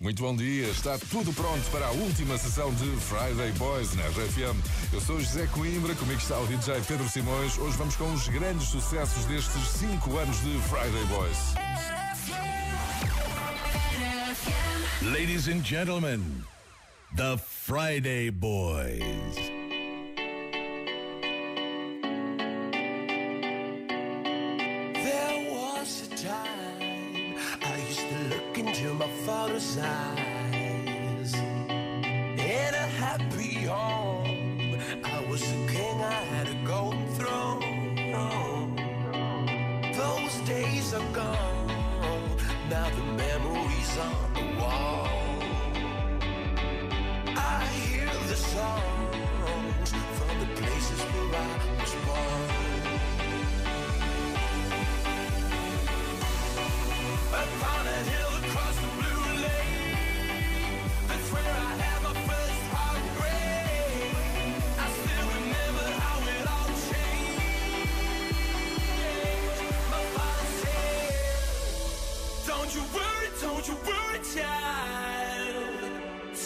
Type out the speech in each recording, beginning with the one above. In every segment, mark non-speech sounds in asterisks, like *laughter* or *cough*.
Muito bom dia, está tudo pronto para a última sessão de Friday Boys na RFM. Eu sou José Coimbra, comigo está o DJ Pedro Simões. Hoje vamos com os grandes sucessos destes 5 anos de Friday Boys. Ladies and gentlemen, the Friday Boys.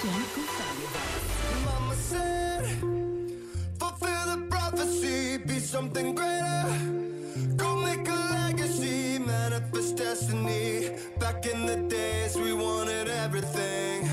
Com Mama said, fulfill the prophecy, be something greater. Go make a legacy, manifest destiny. Back in the days, we wanted everything,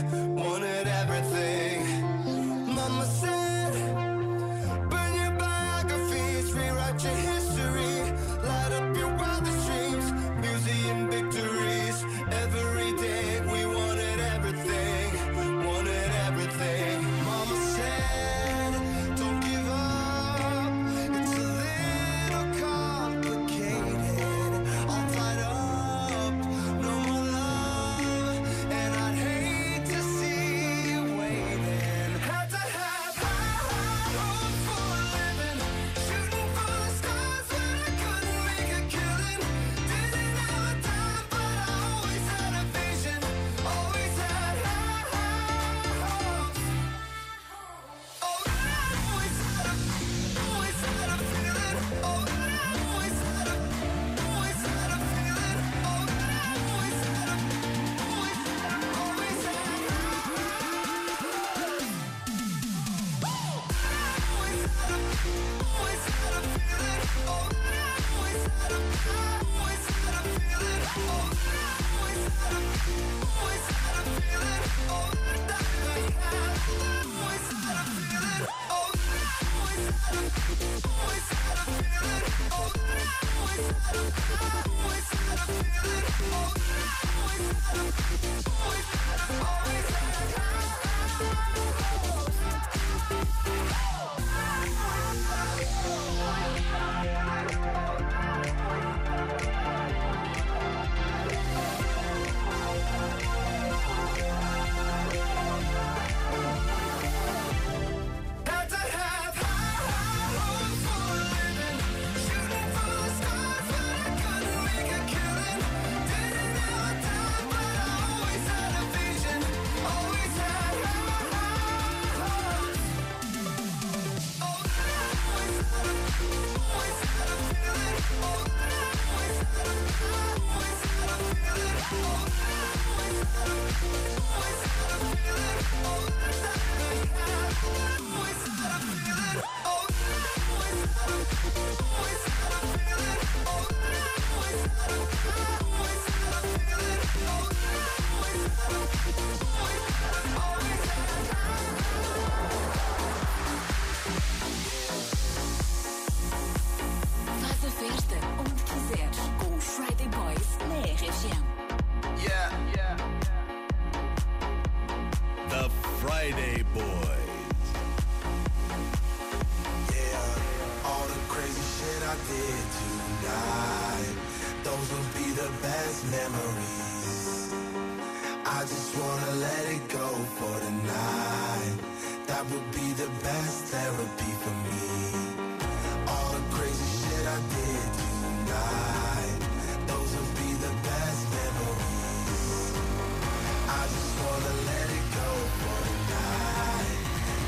I just wanna let it go for tonight.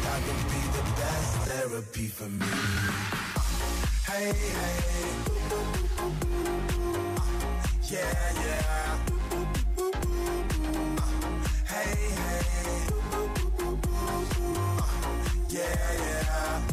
That would be the best therapy for me. Hey, hey. Yeah, yeah. Hey, hey. Yeah, yeah.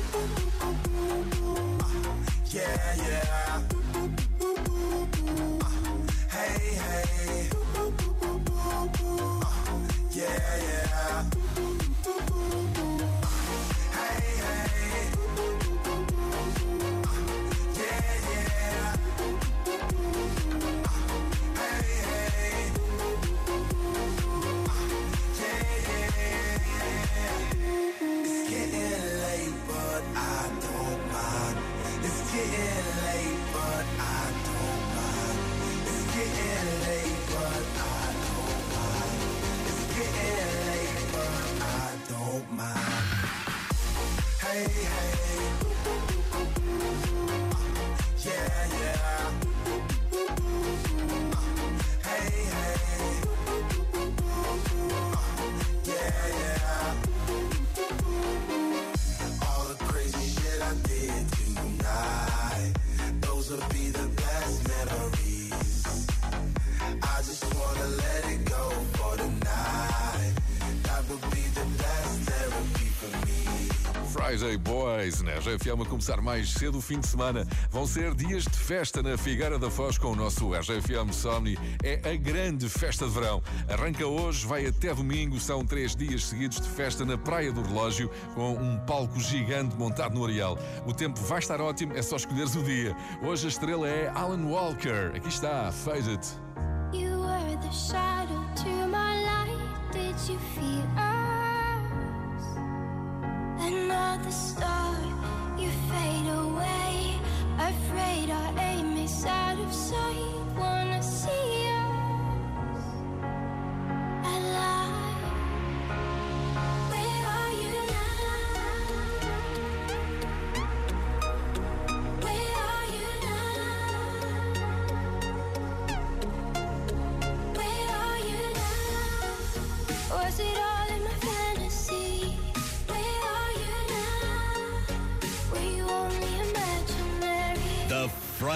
Yeah, yeah. Hey, hey. Yeah, yeah. Friday Boys, na RGFM a começar mais cedo o fim de semana. Vão ser dias de festa na Figueira da Foz com o nosso RGFM Somni. É a grande festa de verão. Arranca hoje, vai até domingo. São três dias seguidos de festa na Praia do Relógio com um palco gigante montado no areal. O tempo vai estar ótimo, é só escolheres o dia. Hoje a estrela é Alan Walker. Aqui está, Fade It.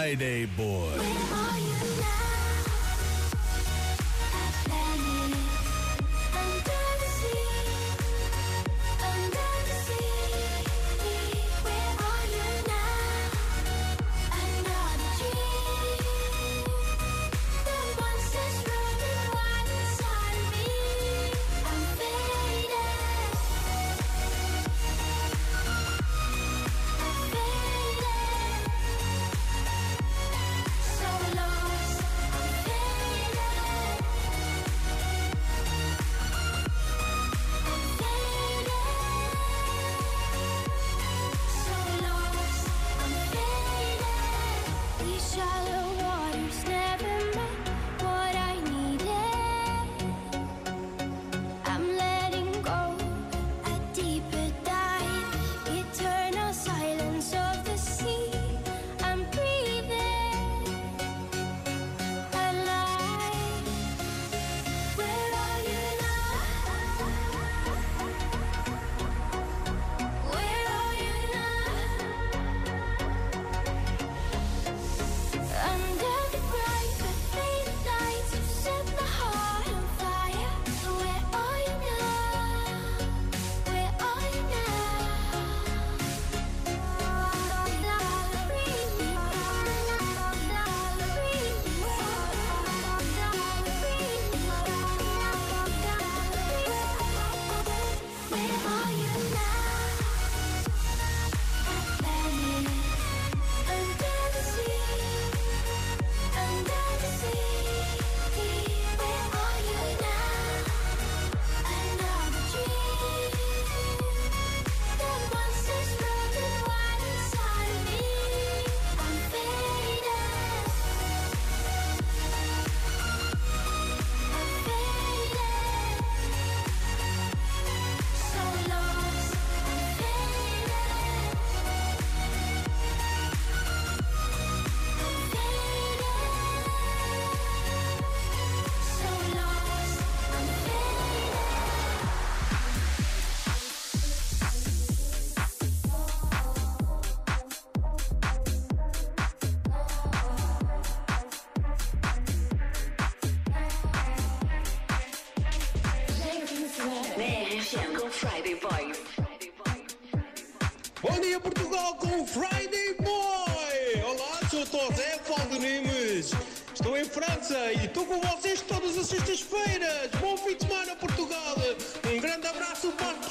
Friday Boy.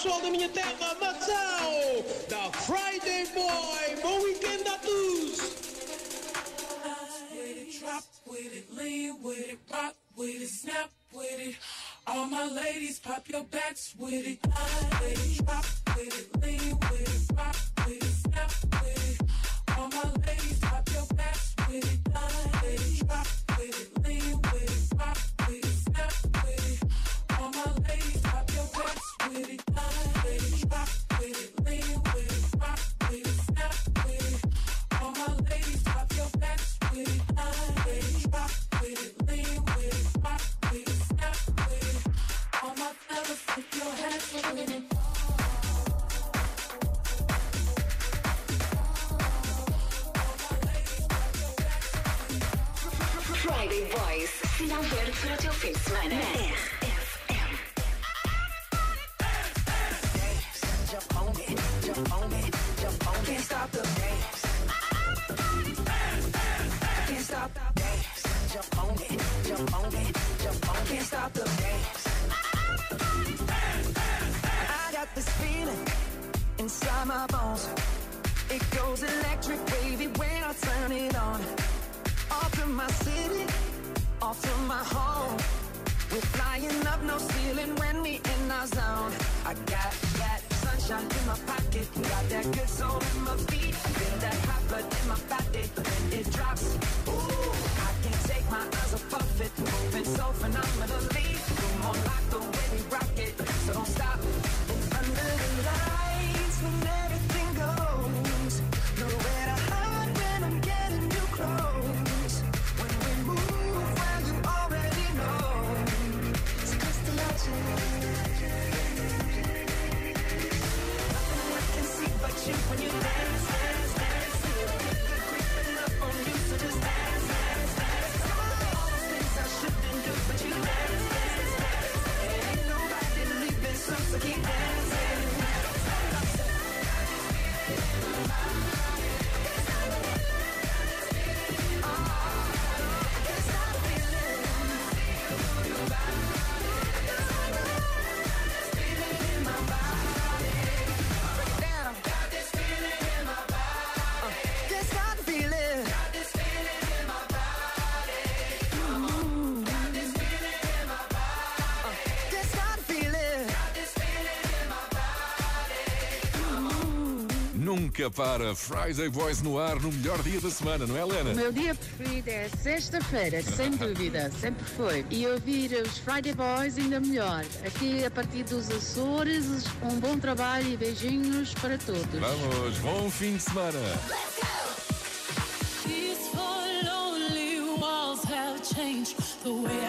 só da minha terra, da Friday Boy, bom weekend a todos! All my ladies, pop your backs with it. I with it, lean with it, with it, snap with it. para Friday Boys no ar no melhor dia da semana, não é, Helena? O meu dia preferido é sexta-feira, sem *laughs* dúvida, sempre foi. E ouvir os Friday Boys ainda melhor. Aqui a partir dos Açores, um bom trabalho e beijinhos para todos. Vamos, bom fim de semana. Let's go! These four lonely walls have changed the way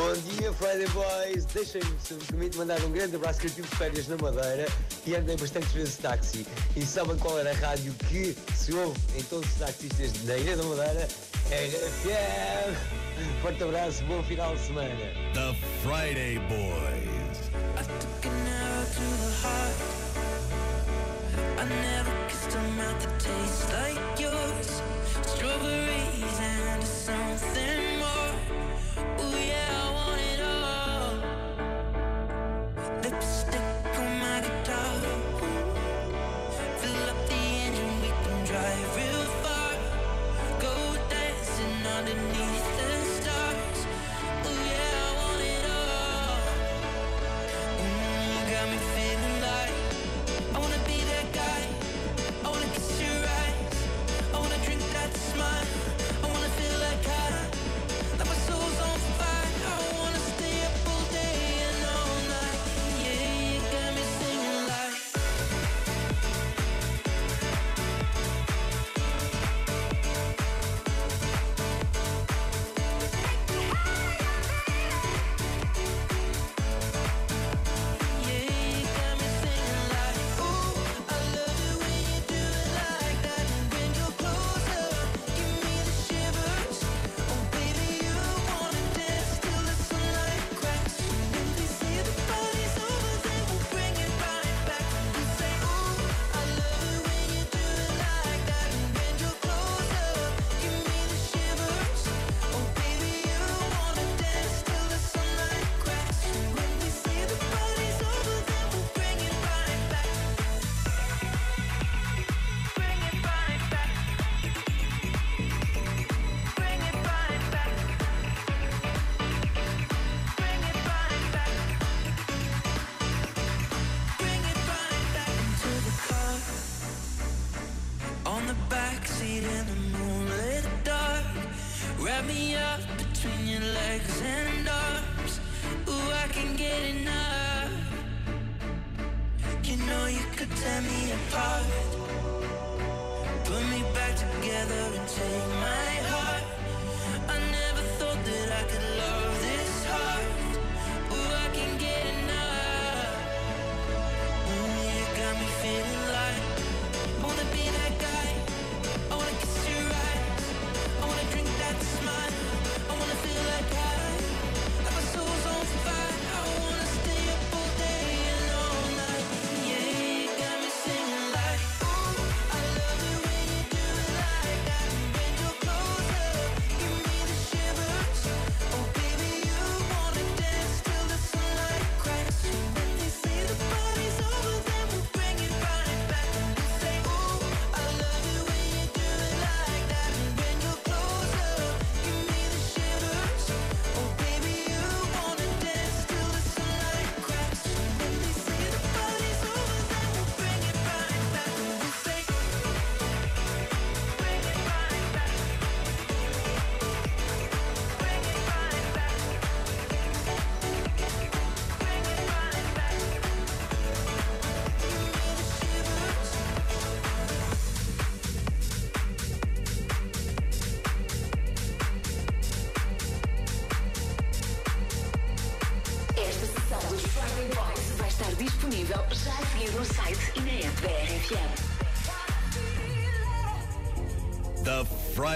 Bom dia, Friday Boys. Deixem-me, se permite, mandar um grande abraço que eu tive férias na Madeira e andei bastantes vezes de táxi. E sabem qual era a rádio que se ouve em todos os taxistas da Ilha da Madeira? É RFM. Forte abraço, bom final de semana. The Friday Boys. Something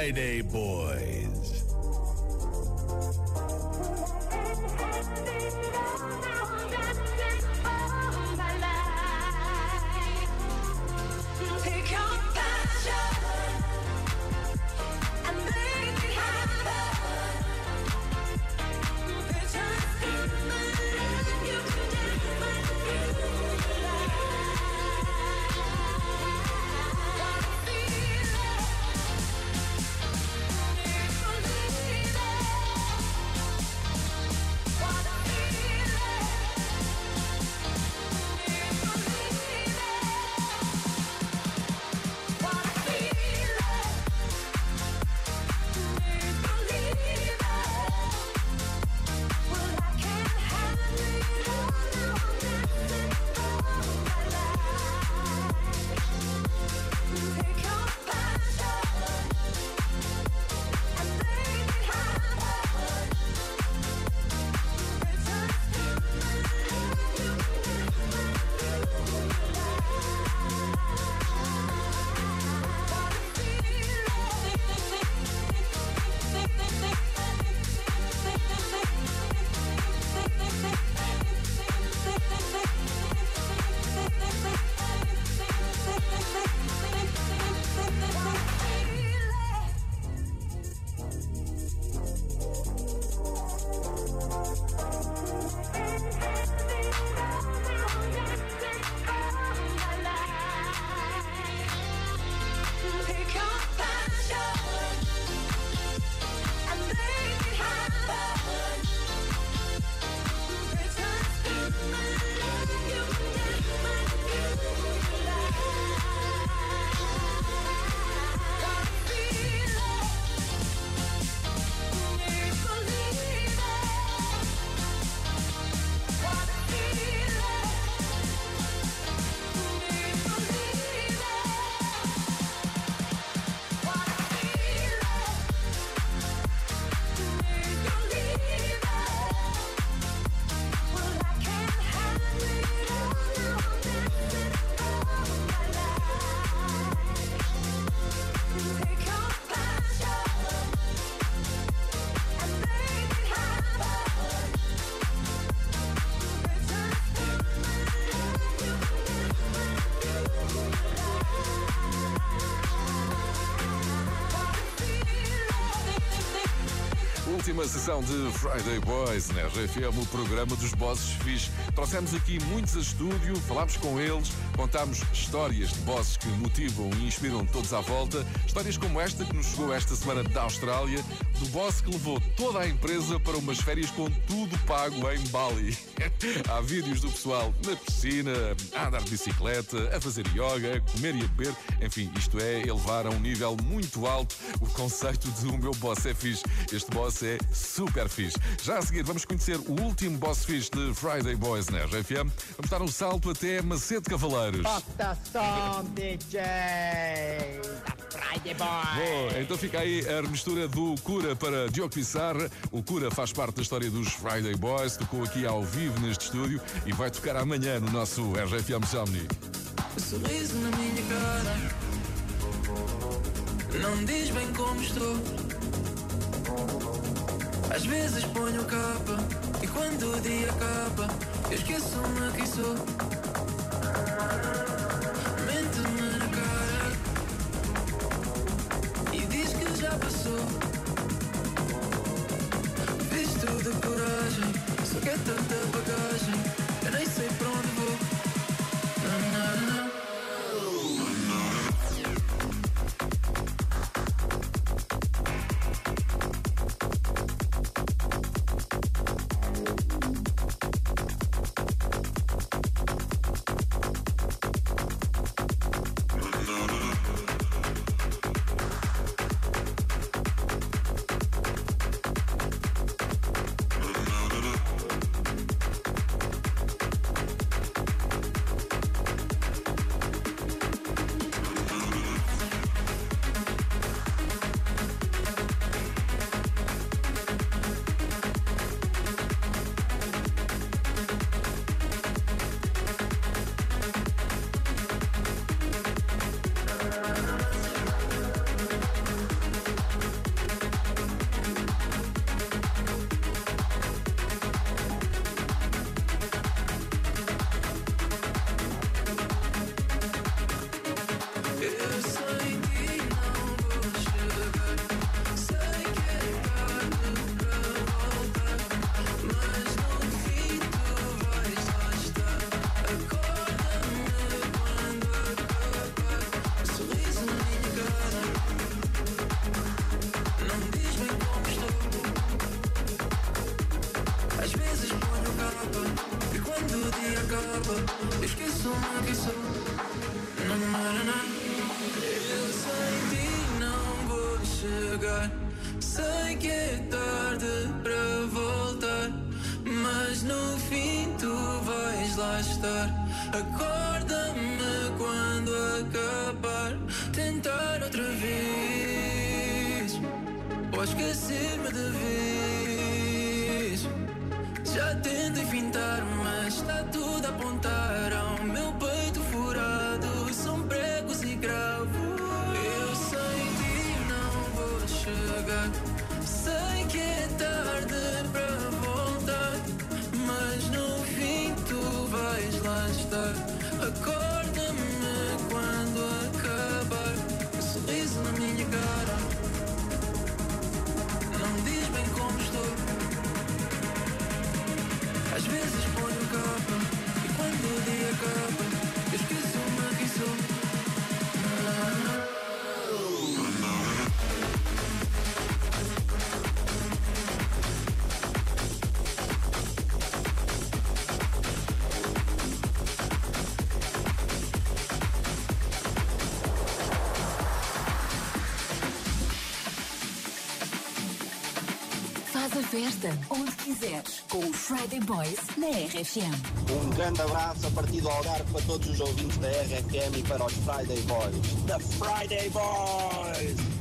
Friday Boy. Última sessão de Friday Boys na RFM, o programa dos bosses fixe. Trouxemos aqui muitos a estúdio, falámos com eles, contámos histórias de bosses que motivam e inspiram todos à volta. Histórias como esta que nos chegou esta semana da Austrália, do boss que levou toda a empresa para umas férias com tudo pago em Bali. *laughs* Há vídeos do pessoal na piscina, a andar de bicicleta, a fazer yoga, a comer e a beber. Enfim, isto é elevar a um nível muito alto o conceito de o meu boss é fixe. Este boss é super fixe. Já a seguir vamos conhecer o último boss fixe de Friday Boys na RFM. Vamos dar um salto até Macete Cavaleiros. Bota som, DJ! Da Friday Boy! Boa, então fica aí a mistura do Cura para Diogo Pissarra. O Cura faz parte da história dos Friday Boys, tocou aqui ao vivo neste estúdio e vai tocar amanhã no nosso RFM Somni. sorriso na minha cara Não diz bem como estou Às vezes ponho capa E quando o dia acaba Eu esqueço-me quem sou Mente-me na cara E diz que já passou. Visto de coragem Só que é tanta bagagem Sei que é tarde para voltar, mas no fim tu vais lá estar. Acorda-me quando acabar. Tentar outra vez, ou esquecer-me de vez. Já tentei fintar, mas está capa E quando o dia acaba Eu esqueço-me quem sou Faz a festa onde os Friday Boys na RFM. Um grande abraço a partir do Algarve para todos os ouvintes da RFM e para os Friday Boys. The Friday Boys!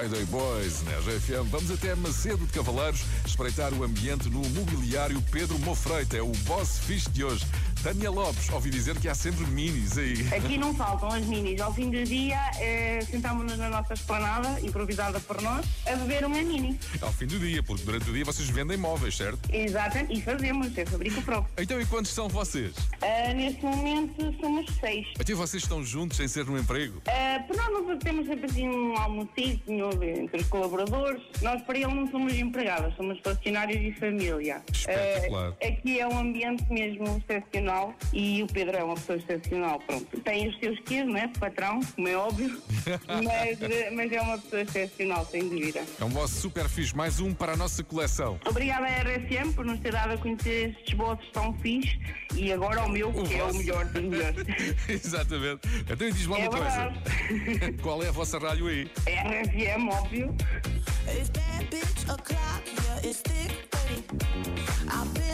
Friday Boys na RFM. Vamos até Macedo de Cavaleiros espreitar o ambiente no mobiliário Pedro Mofreita. É o boss fixe de hoje. Tânia Lopes, ouvi dizer que há sempre minis aí. Aqui não faltam as minis. Ao fim do dia, eh, sentámos-nos na nossa esplanada, improvisada por nós, a beber uma mini. Ao fim do dia, porque durante o dia vocês vendem móveis, certo? Exato, e fazemos, é fabrico próprio. Então e quantos são vocês? Ah, neste momento somos seis. Até vocês estão juntos sem ser no emprego? Nós temos sempre assim um almocinho entre os colaboradores. Nós para ele não somos empregadas, somos funcionários e família. Espetacular. Ah, aqui é um ambiente mesmo excepcional e o Pedro é uma pessoa excepcional. Pronto, tem os seus quês, né? Patrão, como é óbvio, *laughs* mas, eh, mas é uma pessoa excepcional, sem dúvida. É um vosso super fixe, mais um para a nossa coleção. Obrigada à RFM por nos ter dado a conhecer estes bosses tão fixe e agora o meu, que é o vosso. melhor dos *laughs* melhores. Exatamente. Então diz-me É uma coisa. *laughs* Qual é a vossa rádio aí? RFM, óbvio. It's bad bitch o'clock, yeah, it's thick 30. I've been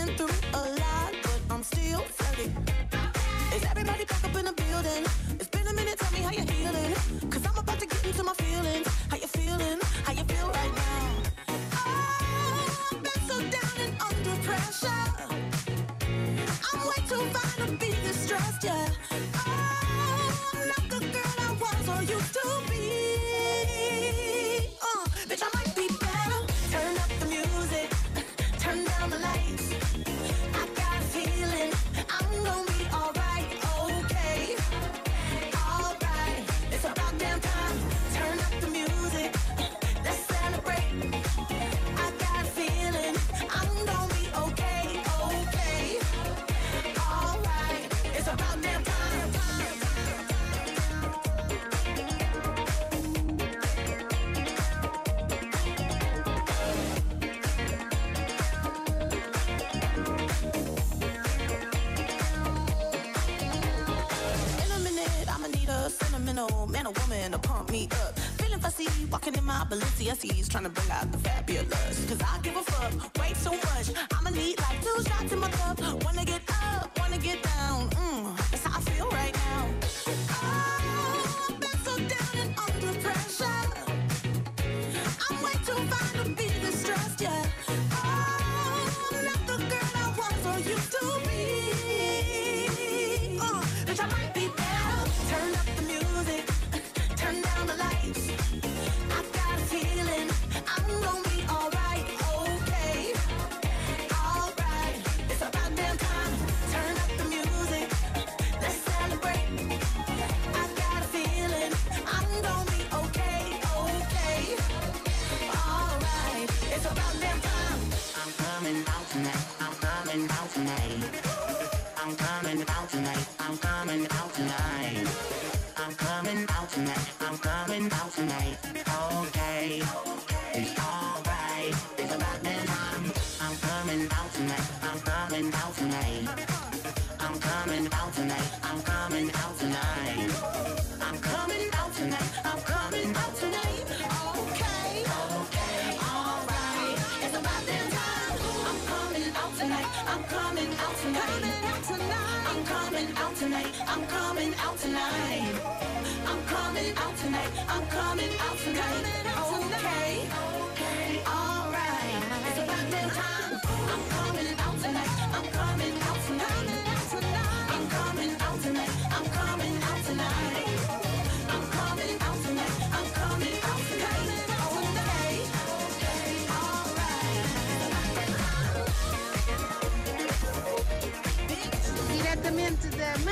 man or woman to pump me up. Feeling fussy, walking in my Balenciennes, trying to bring out the fabulous. Cause I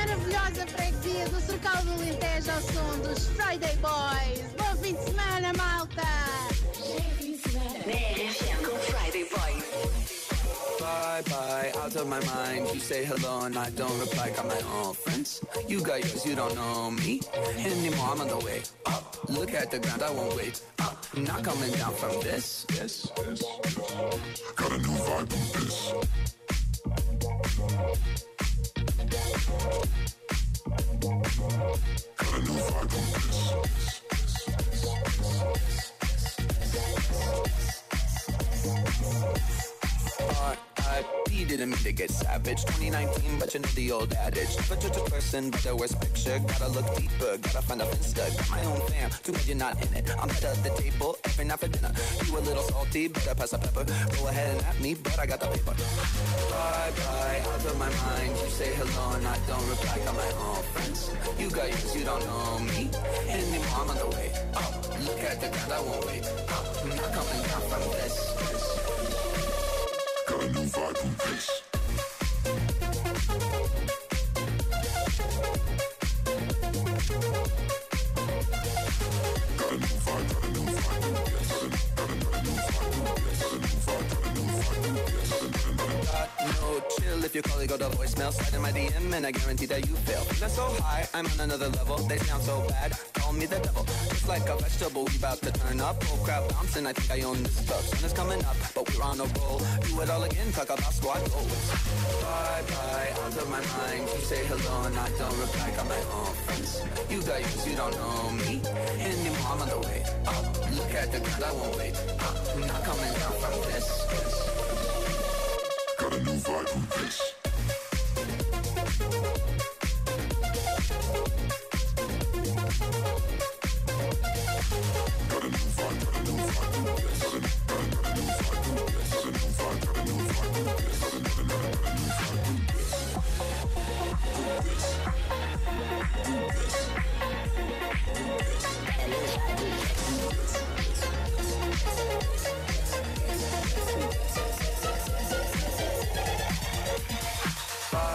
maravilhosa freguesia do Cercal do Alentejo ao som dos Friday Boys. Bom fim de semana, malta! Com Friday Boys. Bye bye, out of my mind. You say hello and I don't reply. Got my own friends. You got yours, you don't know me anymore. I'm on the way up. Look at the ground, I won't wait up. Not coming down from this. This, this. Got a new vibe on this. Got you didn't mean to get savage. 2019, but you know the old adage. Never judge a person by their worst picture. Gotta look deeper, gotta find a finster. Got my own fam, too bad you're not in it. I'm at the table every night for dinner. You a little salty, better pass the pepper. Go ahead and at me, but I got the paper. Bye bye, out of my mind. You say hello and I don't reply. Got my own friends. You got yours, you don't know me anymore. I'm on the way. Oh, look at the ground, I won't wait. Oh, I'm not coming down from this. A new vibe from this. Chill if you call it, go to voicemail. Slide in my DM and I guarantee that you fail. Feeling so high, I'm on another level. They sound so bad, call me the devil. Just like a vegetable, we about to turn up. Oh crap, bouncing, I think I own this club. Sun is coming up, but we're on a roll. Do it all again, talk about squad goals. Bye bye, out of my mind. You say hello and I don't reply. Got my own friends. You got yours, you don't know me anymore. I'm on the way. Oh, look at the ground, I won't wait. I'm not coming down from this. this. Got a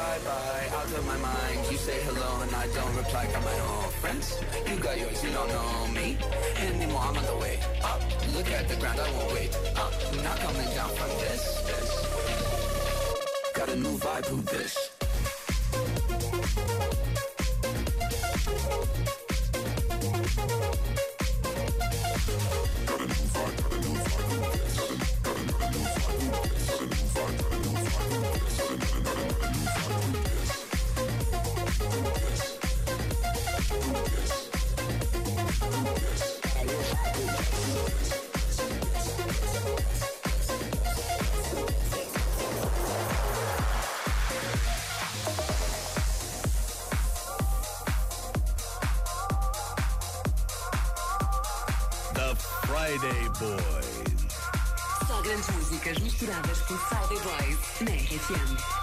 new vibe from. Bye bye, out of my mind. You say hello and I don't reply. Got my own friends. You got yours, you don't know me anymore. I'm on the way up. Look at the ground, I won't wait up. Not coming down from this. this. Got a new vibe, who this? Friday Boys. Só grandes músicas misturadas por Friday Boys na RFM.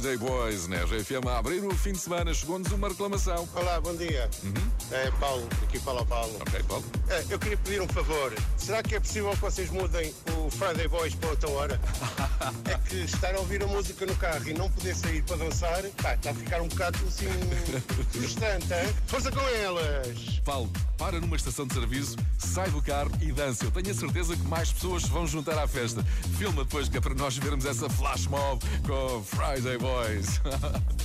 Friday Boys na RFM a abrir o fim de semana. Chegou-nos uma reclamação. Olá, bom dia. Uhum. É Paulo, aqui fala o Paulo. Ok, Paulo. É, eu queria pedir um favor. Será que é possível que vocês mudem o Friday Boys para outra hora? *laughs* é que estar a ouvir a música no carro e não poder sair para dançar, pá, está a ficar um bocado assim *laughs* frustrante, hein? Força com elas! Paulo, para numa estação de serviço, sai do carro e dança. Eu tenho a certeza que mais pessoas vão juntar à festa. Filma depois que é para nós vermos essa flash mob com Friday Boys. *laughs*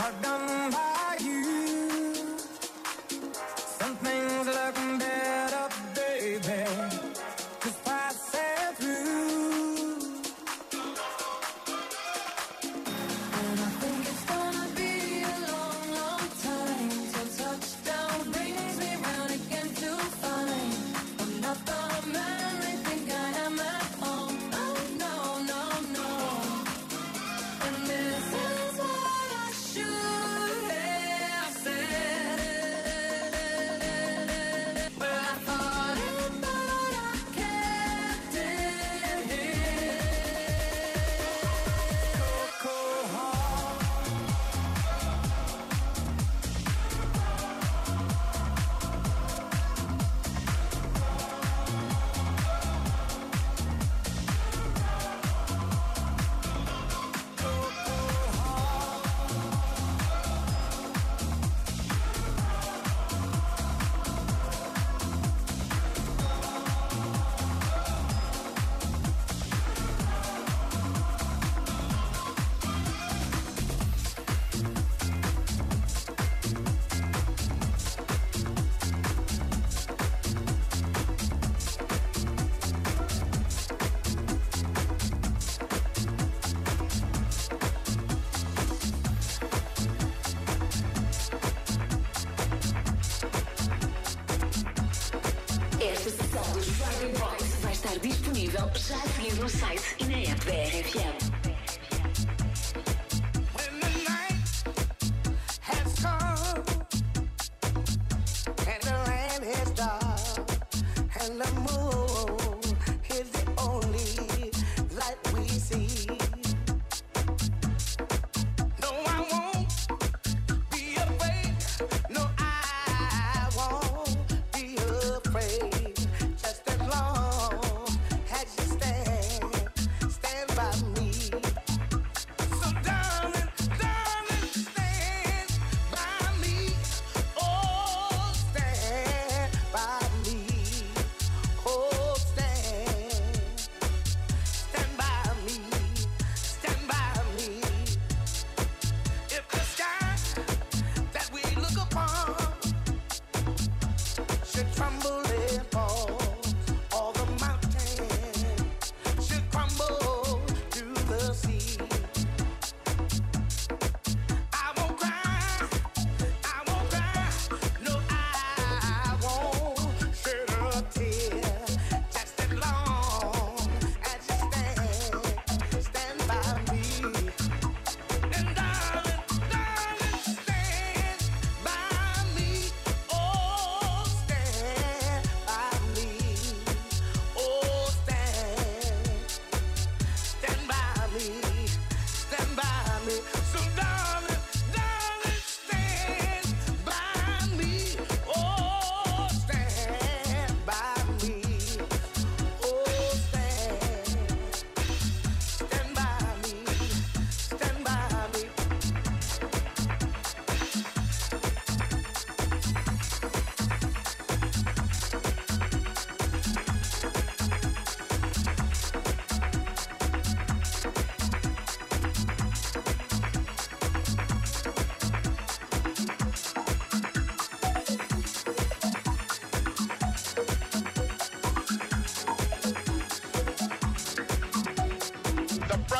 heart done by you. Vai estar disponível já a seguir no site e na app da RFM.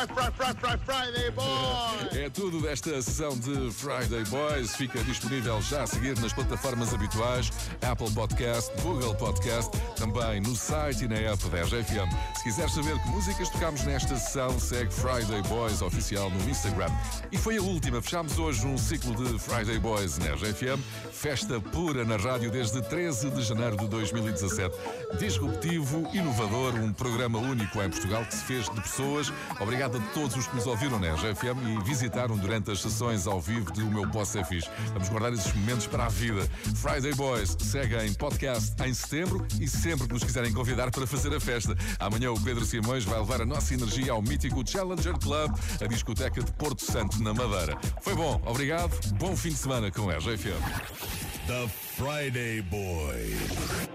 The Fri, Fri, Fri, Fri, Friday Boys! É tudo desta sessão de Friday Boys. Fica disponível já a seguir nas plataformas habituais, Apple Podcast, Google Podcast, também no site e na app da RGFM. Se quiseres saber que músicas tocámos nesta sessão, segue Friday Boys oficial no Instagram. E foi a última. Fechámos hoje um ciclo de Friday Boys na RGFM. Festa pura na rádio desde 13 de janeiro de 2017. Disruptivo, inovador, um programa único em Portugal que se fez de pessoas. Obrigado a todos os que nos ouviram na RGFM e visitaram durante as sessões ao vivo de O Meu Posso é Fixe. Vamos guardar esses momentos para a vida. Friday Boys segue em podcast em setembro e sempre que nos quiserem convidar para fazer a festa. Amanhã o Pedro Simões vai levar a nossa energia ao mítico Challenger Club, a discoteca de Porto Santo, na Madeira. Foi bom, obrigado. Bom fim de semana com a RGFM. The Friday Boys.